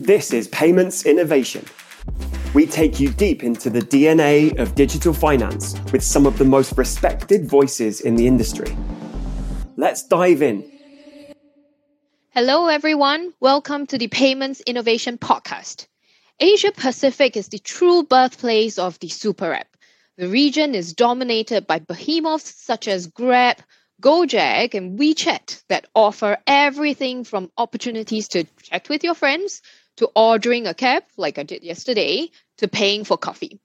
This is Payments Innovation. We take you deep into the DNA of digital finance with some of the most respected voices in the industry. Let's dive in. Hello, everyone. Welcome to the Payments Innovation Podcast. Asia Pacific is the true birthplace of the super app. The region is dominated by behemoths such as Grab, Gojek, and WeChat that offer everything from opportunities to chat with your friends to ordering a cab, like I did yesterday, to paying for coffee.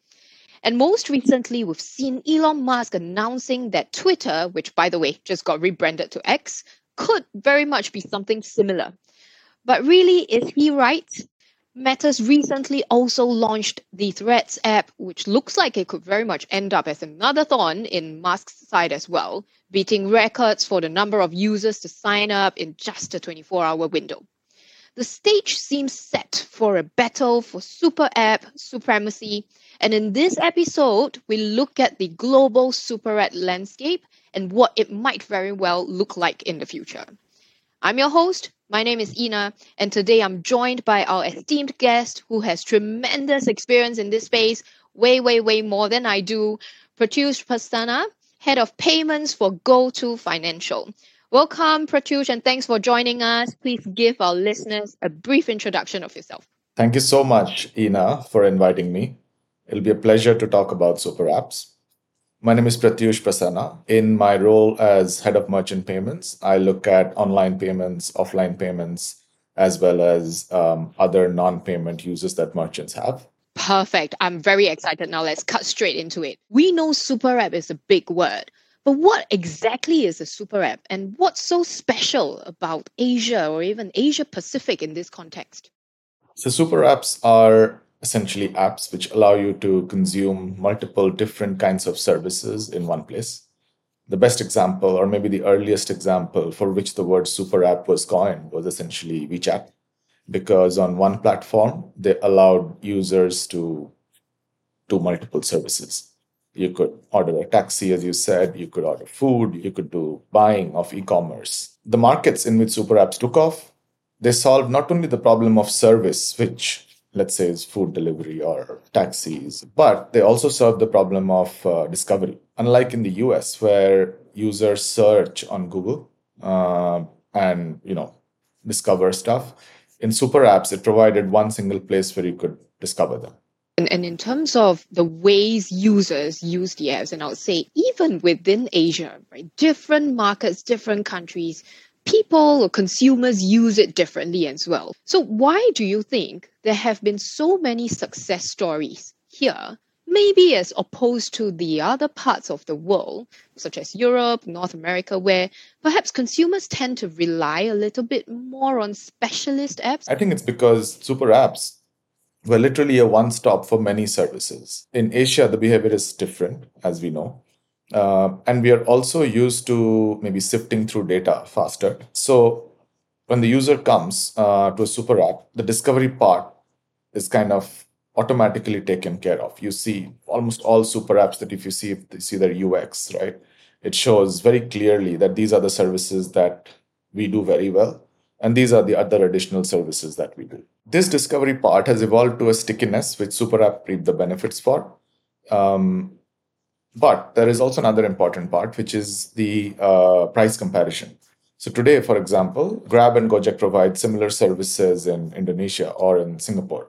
And most recently, we've seen Elon Musk announcing that Twitter, which by the way just got rebranded to X, could very much be something similar. But really, is he right? Meta's recently also launched the Threads app, which looks like it could very much end up as another thorn in Musk's side as well, beating records for the number of users to sign up in just a 24 hour window. The stage seems set for a battle for super app supremacy, and in this episode, we look at the global super app landscape and what it might very well look like in the future. I'm your host. My name is Yi Nah, and today I'm joined by our esteemed guest who has tremendous experience in this space, way, way, way more than I do, Pratyush Prasanna, Head of Payments for GoTo Financial. Welcome, Pratyush, and thanks for joining us. Please give our listeners a brief introduction of yourself. Thank you so much, Yi Nah, for inviting me. It'll be a pleasure to talk about super apps. My name is Pratyush Prasanna. In my role as head of merchant payments, I look at online payments, offline payments, as well as um, other non payment uses that merchants have. Perfect. I'm very excited now. Let's cut straight into it. We know super app is a big word, but what exactly is a super app and what's so special about Asia or even Asia Pacific in this context? So, super apps are essentially apps which allow you to consume multiple different kinds of services in one place. The best example, or maybe the earliest example for which the word super app was coined, was essentially WeChat, because on one platform, they allowed users to do multiple services. You could order a taxi, as you said, you could order food, you could do buying of e commerce. The markets in which super apps took off, they solved not only the problem of service, which let's say is food delivery or taxis but they also serve the problem of uh, discovery. Unlike in the us where users search on google uh, and you know discover stuff in super apps it provided one single place where you could discover them and, and in terms of the ways users use the apps and i would say even within asia right different markets different countries people or consumers use it differently as well. So, why do you think there have been so many success stories here, maybe as opposed to the other parts of the world, such as Europe, North America, where perhaps consumers tend to rely a little bit more on specialist apps? I think it's because super apps were literally a one stop for many services. In Asia, the behavior is different, as we know. Uh, and we are also used to maybe sifting through data faster. So when the user comes uh, to a super app, the discovery part is kind of automatically taken care of. You see almost all super apps that if you see if you see their UX, right, it shows very clearly that these are the services that we do very well, and these are the other additional services that we do. This discovery part has evolved to a stickiness which super app reap the benefits for. Um, but there is also another important part, which is the uh, price comparison. So today, for example, Grab and Gojek provide similar services in Indonesia or in Singapore.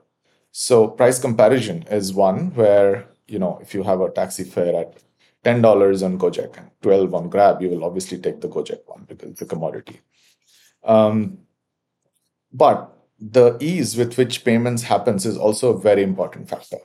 So price comparison is one where, you know, if you have a taxi fare at $10 on Gojek and 12 on Grab, you will obviously take the Gojek one because it's a commodity. Um, but the ease with which payments happens is also a very important factor.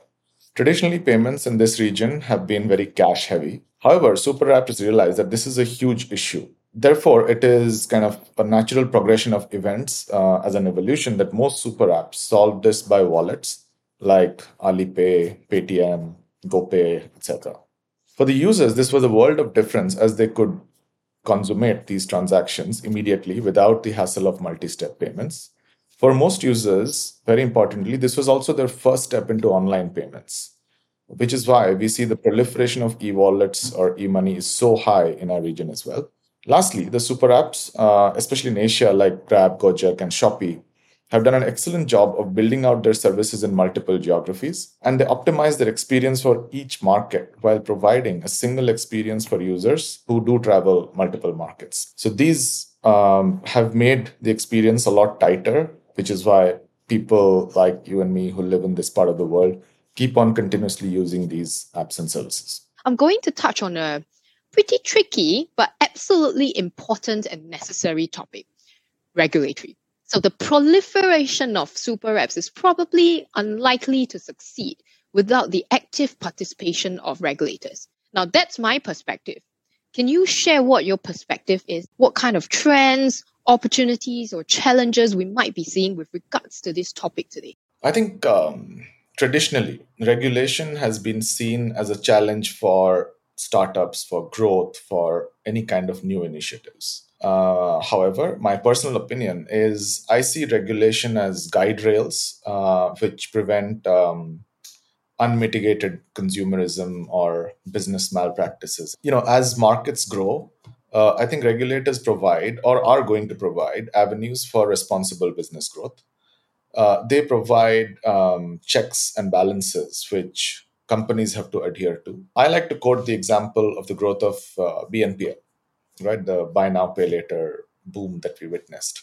Traditionally, payments in this region have been very cash heavy. However, super app has realized that this is a huge issue. Therefore, it is kind of a natural progression of events uh, as an evolution that most super apps solve this by wallets like Alipay, Paytm, GoPay, etc. For the users, this was a world of difference as they could consummate these transactions immediately without the hassle of multi step payments. For most users, very importantly, this was also their first step into online payments, which is why we see the proliferation of e wallets or e money is so high in our region as well. Lastly, the super apps, uh, especially in Asia like Grab, Gojek, and Shopee, have done an excellent job of building out their services in multiple geographies, and they optimize their experience for each market while providing a single experience for users who do travel multiple markets. So these um, have made the experience a lot tighter, which is why people like you and me who live in this part of the world keep on continuously using these apps and services. I'm going to touch on a pretty tricky but absolutely important and necessary topic regulatory. So the proliferation of super apps is probably unlikely to succeed without the active participation of regulators. Now, that's my perspective. Can you share what your perspective is? What kind of trends, opportunities, or challenges we might be seeing with regards to this topic today? I think um, traditionally, regulation has been seen as a challenge for startups, for growth, for any kind of new initiatives. Uh, however, my personal opinion is I see regulation as guide rails uh, which prevent um, unmitigated consumerism or business malpractices. You know, as markets grow, uh, I think regulators provide or are going to provide avenues for responsible business growth. Uh, they provide um, checks and balances which companies have to adhere to. I like to quote the example of the growth of uh, BNPL right? The buy now, pay later boom that we witnessed.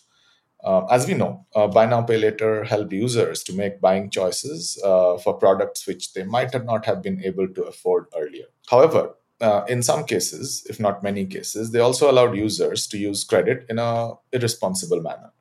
Uh, as we know, uh, buy now, pay later helped users to make buying choices uh, for products which they might not have been able to afford earlier. However, uh, in some cases, if not many cases, they also allowed users to use credit in a irresponsible manner.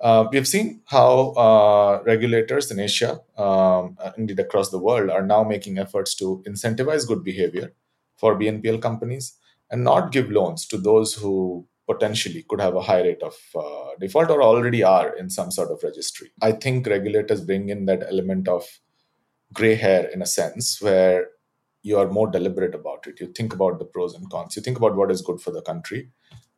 Uh, we have seen how uh, regulators in Asia, um, indeed across the world, are now making efforts to incentivize good behavior for BNPL companies and not give loans to those who potentially could have a high rate of uh, default or already are in some sort of registry. I think regulators bring in that element of gray hair in a sense where you are more deliberate about it. You think about the pros and cons. You think about what is good for the country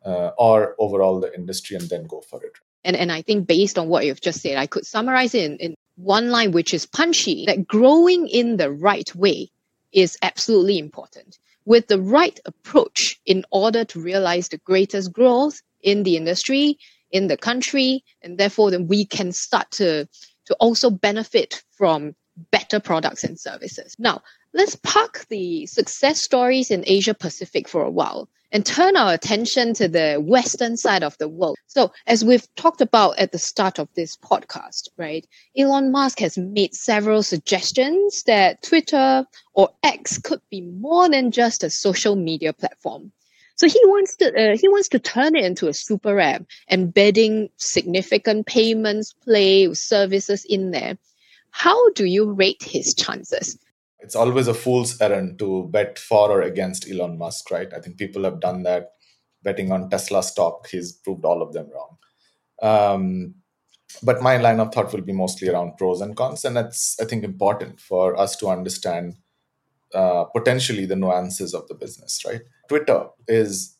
uh, or overall the industry and then go for it. And, and I think based on what you've just said, I could summarize it in, in one line, which is punchy, that growing in the right way is absolutely important with the right approach in order to realize the greatest growth in the industry, in the country, and therefore then we can start to, to also benefit from better products and services. Now, let's park the success stories in Asia Pacific for a while and turn our attention to the Western side of the world. So, as we've talked about at the start of this podcast, right, Elon Musk has made several suggestions that Twitter or X could be more than just a social media platform. So he wants to uh, he wants to turn it into a super app, embedding significant payments, play services in there. How do you rate his chances? It's always a fool's errand to bet for or against Elon Musk, right? I think people have done that betting on Tesla stock. He's proved all of them wrong. Um, but my line of thought will be mostly around pros and cons, and that's I think important for us to understand uh, potentially the nuances of the business, right? Twitter is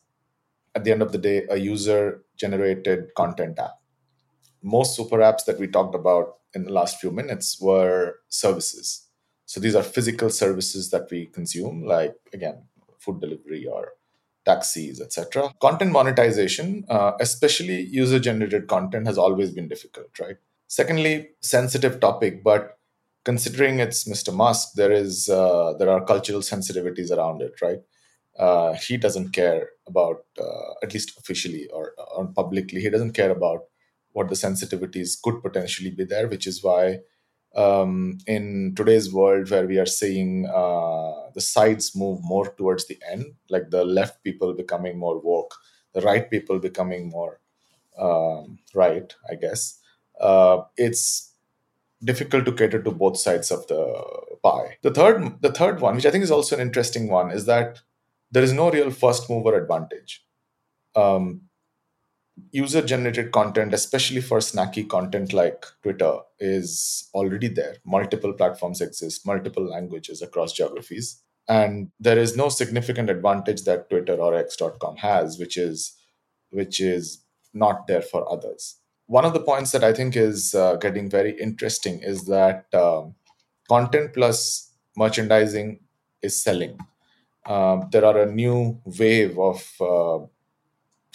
at the end of the day a user-generated content app. Most super apps that we talked about in the last few minutes were services so these are physical services that we consume, like again, food delivery or taxis, etc. Content monetization, uh, especially user-generated content, has always been difficult, right? Secondly, sensitive topic, but considering it's Mr. Musk, there is uh, there are cultural sensitivities around it, right? Uh, he doesn't care about, uh, at least officially or, or publicly, he doesn't care about what the sensitivities could potentially be there, which is why um, in today's world where we are seeing uh, the sides move more towards the end, like the left people becoming more woke, the right people becoming more um, right, I guess, uh, it's difficult to cater to both sides of the pie. The third, the third one, which I think is also an interesting one, is that there is no real first mover advantage. Um, user generated content, especially for snacky content like Twitter, is already there. Multiple platforms exist, multiple languages across geographies. And there is no significant advantage that Twitter or X.com has, which is which is not there for others. One of the points that I think is uh, getting very interesting is that um, content plus merchandising is selling. Um, there are a new wave of uh,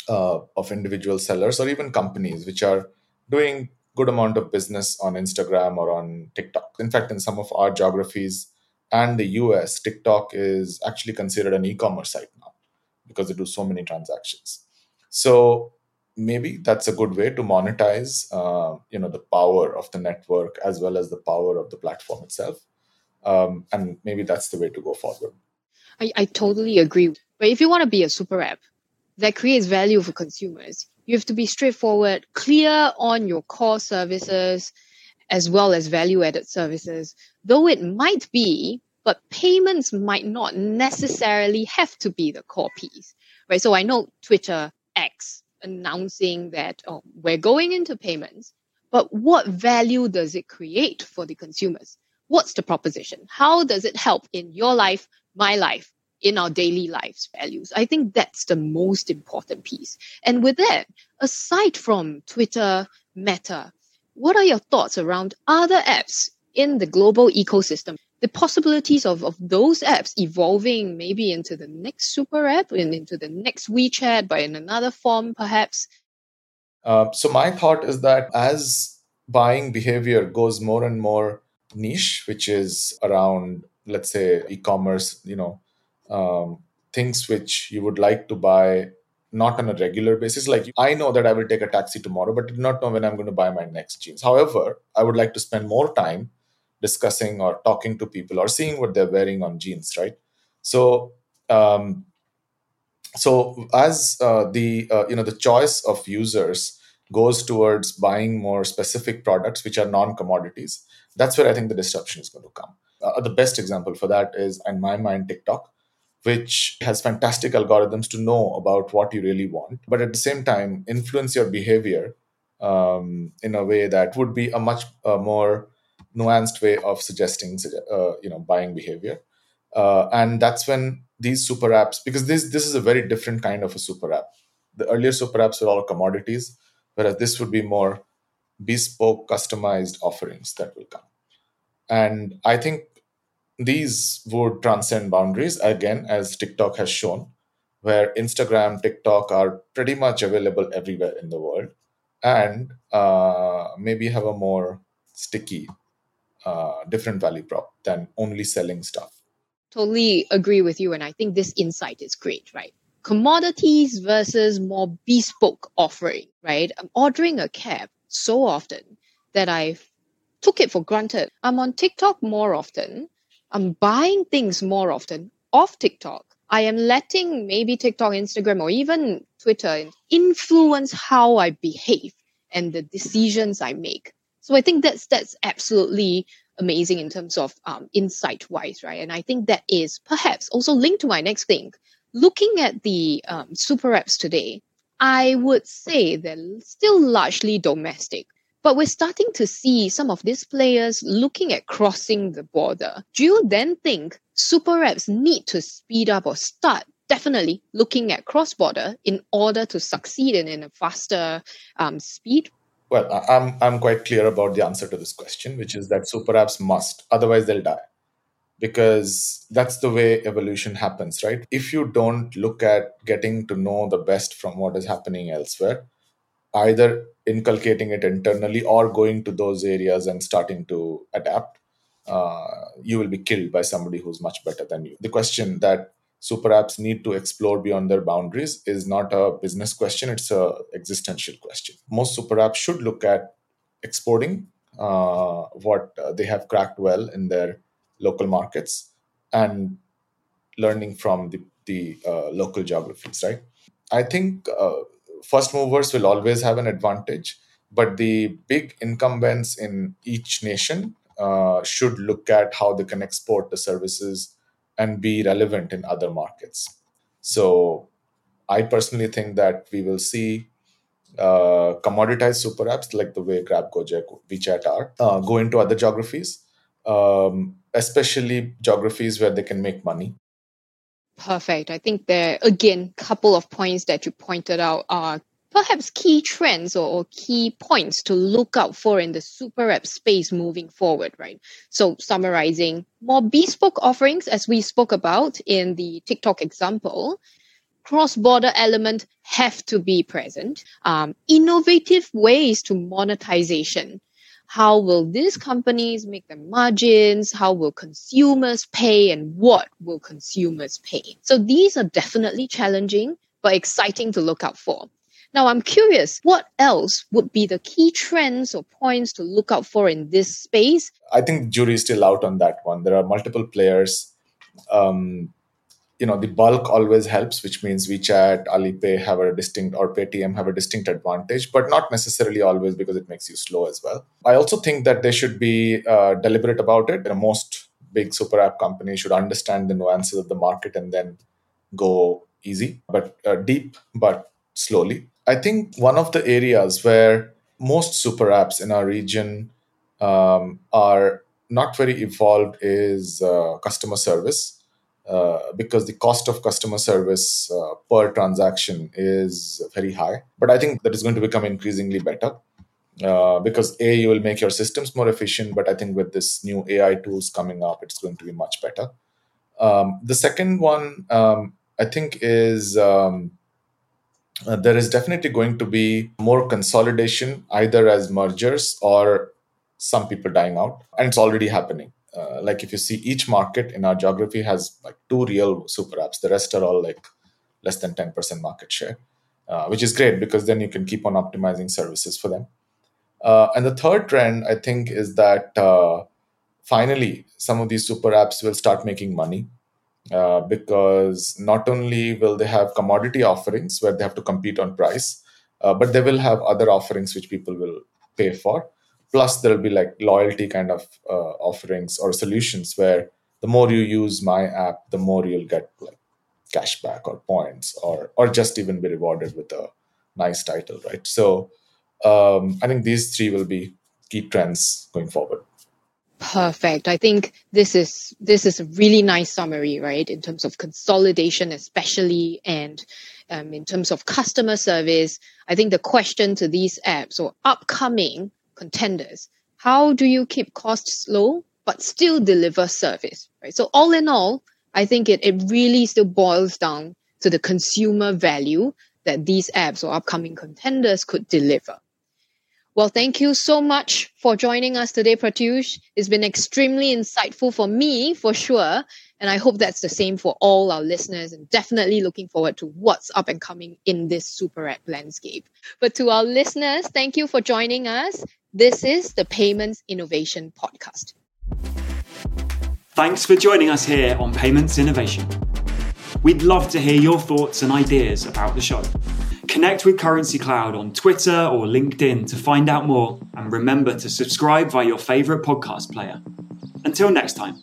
uh, of individual sellers or even companies which are doing good amount of business on Instagram or on TikTok. In fact, in some of our geographies and the US, TikTok is actually considered an e-commerce site now because they do so many transactions. So maybe that's a good way to monetize, uh, you know, the power of the network as well as the power of the platform itself. Um, and maybe that's the way to go forward. I, I totally agree. But if you want to be a super app that creates value for consumers, you have to be straightforward, clear on your core services, as well as value added services. Though it might be, but payments might not necessarily have to be the core piece, right? So I know Twitter X announcing that oh, we're going into payments, but what value does it create for the consumers? What's the proposition? How does it help in your life, my life, in our daily lives values? I think that's the most important piece. And with that, aside from Twitter, Meta, what are your thoughts around other apps in the global ecosystem? The possibilities of, of those apps evolving maybe into the next super app and into the next WeChat, but in another form, perhaps? Uh, so, my thought is that as buying behavior goes more and more niche, which is around, let's say, e commerce, you know, um, things which you would like to buy not on a regular basis. Like I know that I will take a taxi tomorrow, but do not know when I'm going to buy my next jeans. However, I would like to spend more time discussing or talking to people or seeing what they're wearing on jeans, right? So, um, so as uh, the uh, you know the choice of users goes towards buying more specific products which are non-commodities, that's where I think the disruption is going to come. Uh, the best example for that is, in my mind, TikTok which has fantastic algorithms to know about what you really want, but at the same time, influence your behavior um, in a way that would be a much uh, more nuanced way of suggesting, uh, you know, buying behavior. Uh, and that's when these super apps, because this this is a very different kind of a super app. The earlier super apps were all commodities, whereas this would be more bespoke, customized offerings that will come. And I think these would transcend boundaries again as tiktok has shown where instagram tiktok are pretty much available everywhere in the world. And uh, maybe have a more sticky uh, different value prop than only selling stuff. Totally agree with you and i think this insight is great right? Commodities versus more bespoke offering right? I'm ordering a cab so often that i took it for granted. I'm on tiktok more often I'm buying things more often off TikTok. I am letting maybe TikTok, Instagram, or even Twitter influence how I behave and the decisions I make. So I think that's that's absolutely amazing in terms of um, insight wise, right? And I think that is perhaps also linked to my next thing. Looking at the um, super apps today, I would say they're still largely domestic. But we're starting to see some of these players looking at crossing the border. Do you then think super apps need to speed up or start definitely looking at cross border in order to succeed in, in a faster um, speed? Well, I'm, I'm quite clear about the answer to this question, which is that super apps must, otherwise, they'll die. Because that's the way evolution happens, right? If you don't look at getting to know the best from what is happening elsewhere, either inculcating it internally or going to those areas and starting to adapt, uh, you will be killed by somebody who's much better than you. The question that super apps need to explore beyond their boundaries is not a business question, it's a existential question. Most super apps should look at exporting uh, what they have cracked well in their local markets and learning from the, the uh, local geographies, right? I think uh, first movers will always have an advantage, but the big incumbents in each nation uh, should look at how they can export the services and be relevant in other markets. So, I personally think that we will see uh, commoditized super apps like the way Grab, Gojek, WeChat are uh, go into other geographies, um, especially geographies where they can make money. Perfect. I think there again, couple of points that you pointed out are perhaps key trends or, or, key points to look out for in the super app space moving forward, right? So summarizing more bespoke offerings as we spoke about in the TikTok example, cross-border element have to be present. Um, innovative ways to monetization. How will these companies make their margins? How will consumers pay and what will consumers pay? So these are definitely challenging, but exciting to look out for. Now, I'm curious, what else would be the key trends or points to look out for in this space? I think the jury is still out on that one. There are multiple players. Um, you know, the bulk always helps, which means WeChat, Alipay have a distinct, or Paytm have a distinct advantage, but not necessarily always because it makes you slow as well. I also think that they should be uh, deliberate about it. You know, most big super app companies should understand the nuances of the market and then go easy, but uh, deep, but slowly. I think one of the areas where most super apps in our region um, are not very evolved is uh, customer service uh, because the cost of customer service uh, per transaction is very high. But I think that is going to become increasingly better. Uh, because a you will make your systems more efficient but i think with this new ai tools coming up it's going to be much better um, the second one um, i think is um, uh, there is definitely going to be more consolidation either as mergers or some people dying out and it's already happening uh, like if you see each market in our geography has like two real super apps the rest are all like less than 10% market share uh, which is great because then you can keep on optimizing services for them uh, and the third trend i think is that uh, finally some of these super apps will start making money uh, because not only will they have commodity offerings where they have to compete on price, uh, but they will have other offerings which people will pay for. Plus, there will be like loyalty kind of uh, offerings or solutions where the more you use my app, the more you'll get like cashback or points or or just even be rewarded with a nice title, right? So, um, I think these three will be key trends going forward. Perfect. I think this is this is a really nice summary, right? In terms of consolidation, especially, and um, in terms of customer service. I think the question to these apps or upcoming contenders: How do you keep costs low but still deliver service? Right. So all in all, I think it it really still boils down to the consumer value that these apps or upcoming contenders could deliver. Well, thank you so much for joining us today, Pratyush. It's been extremely insightful for me, for sure. And I hope that's the same for all our listeners and definitely looking forward to what's up and coming in this super app landscape. But to our listeners, thank you for joining us. This is the Payments Innovation Podcast. Thanks for joining us here on Payments Innovation. We'd love to hear your thoughts and ideas about the show. Connect with Currency Cloud on Twitter or LinkedIn to find out more, and remember to subscribe via your favorite podcast player. Until next time.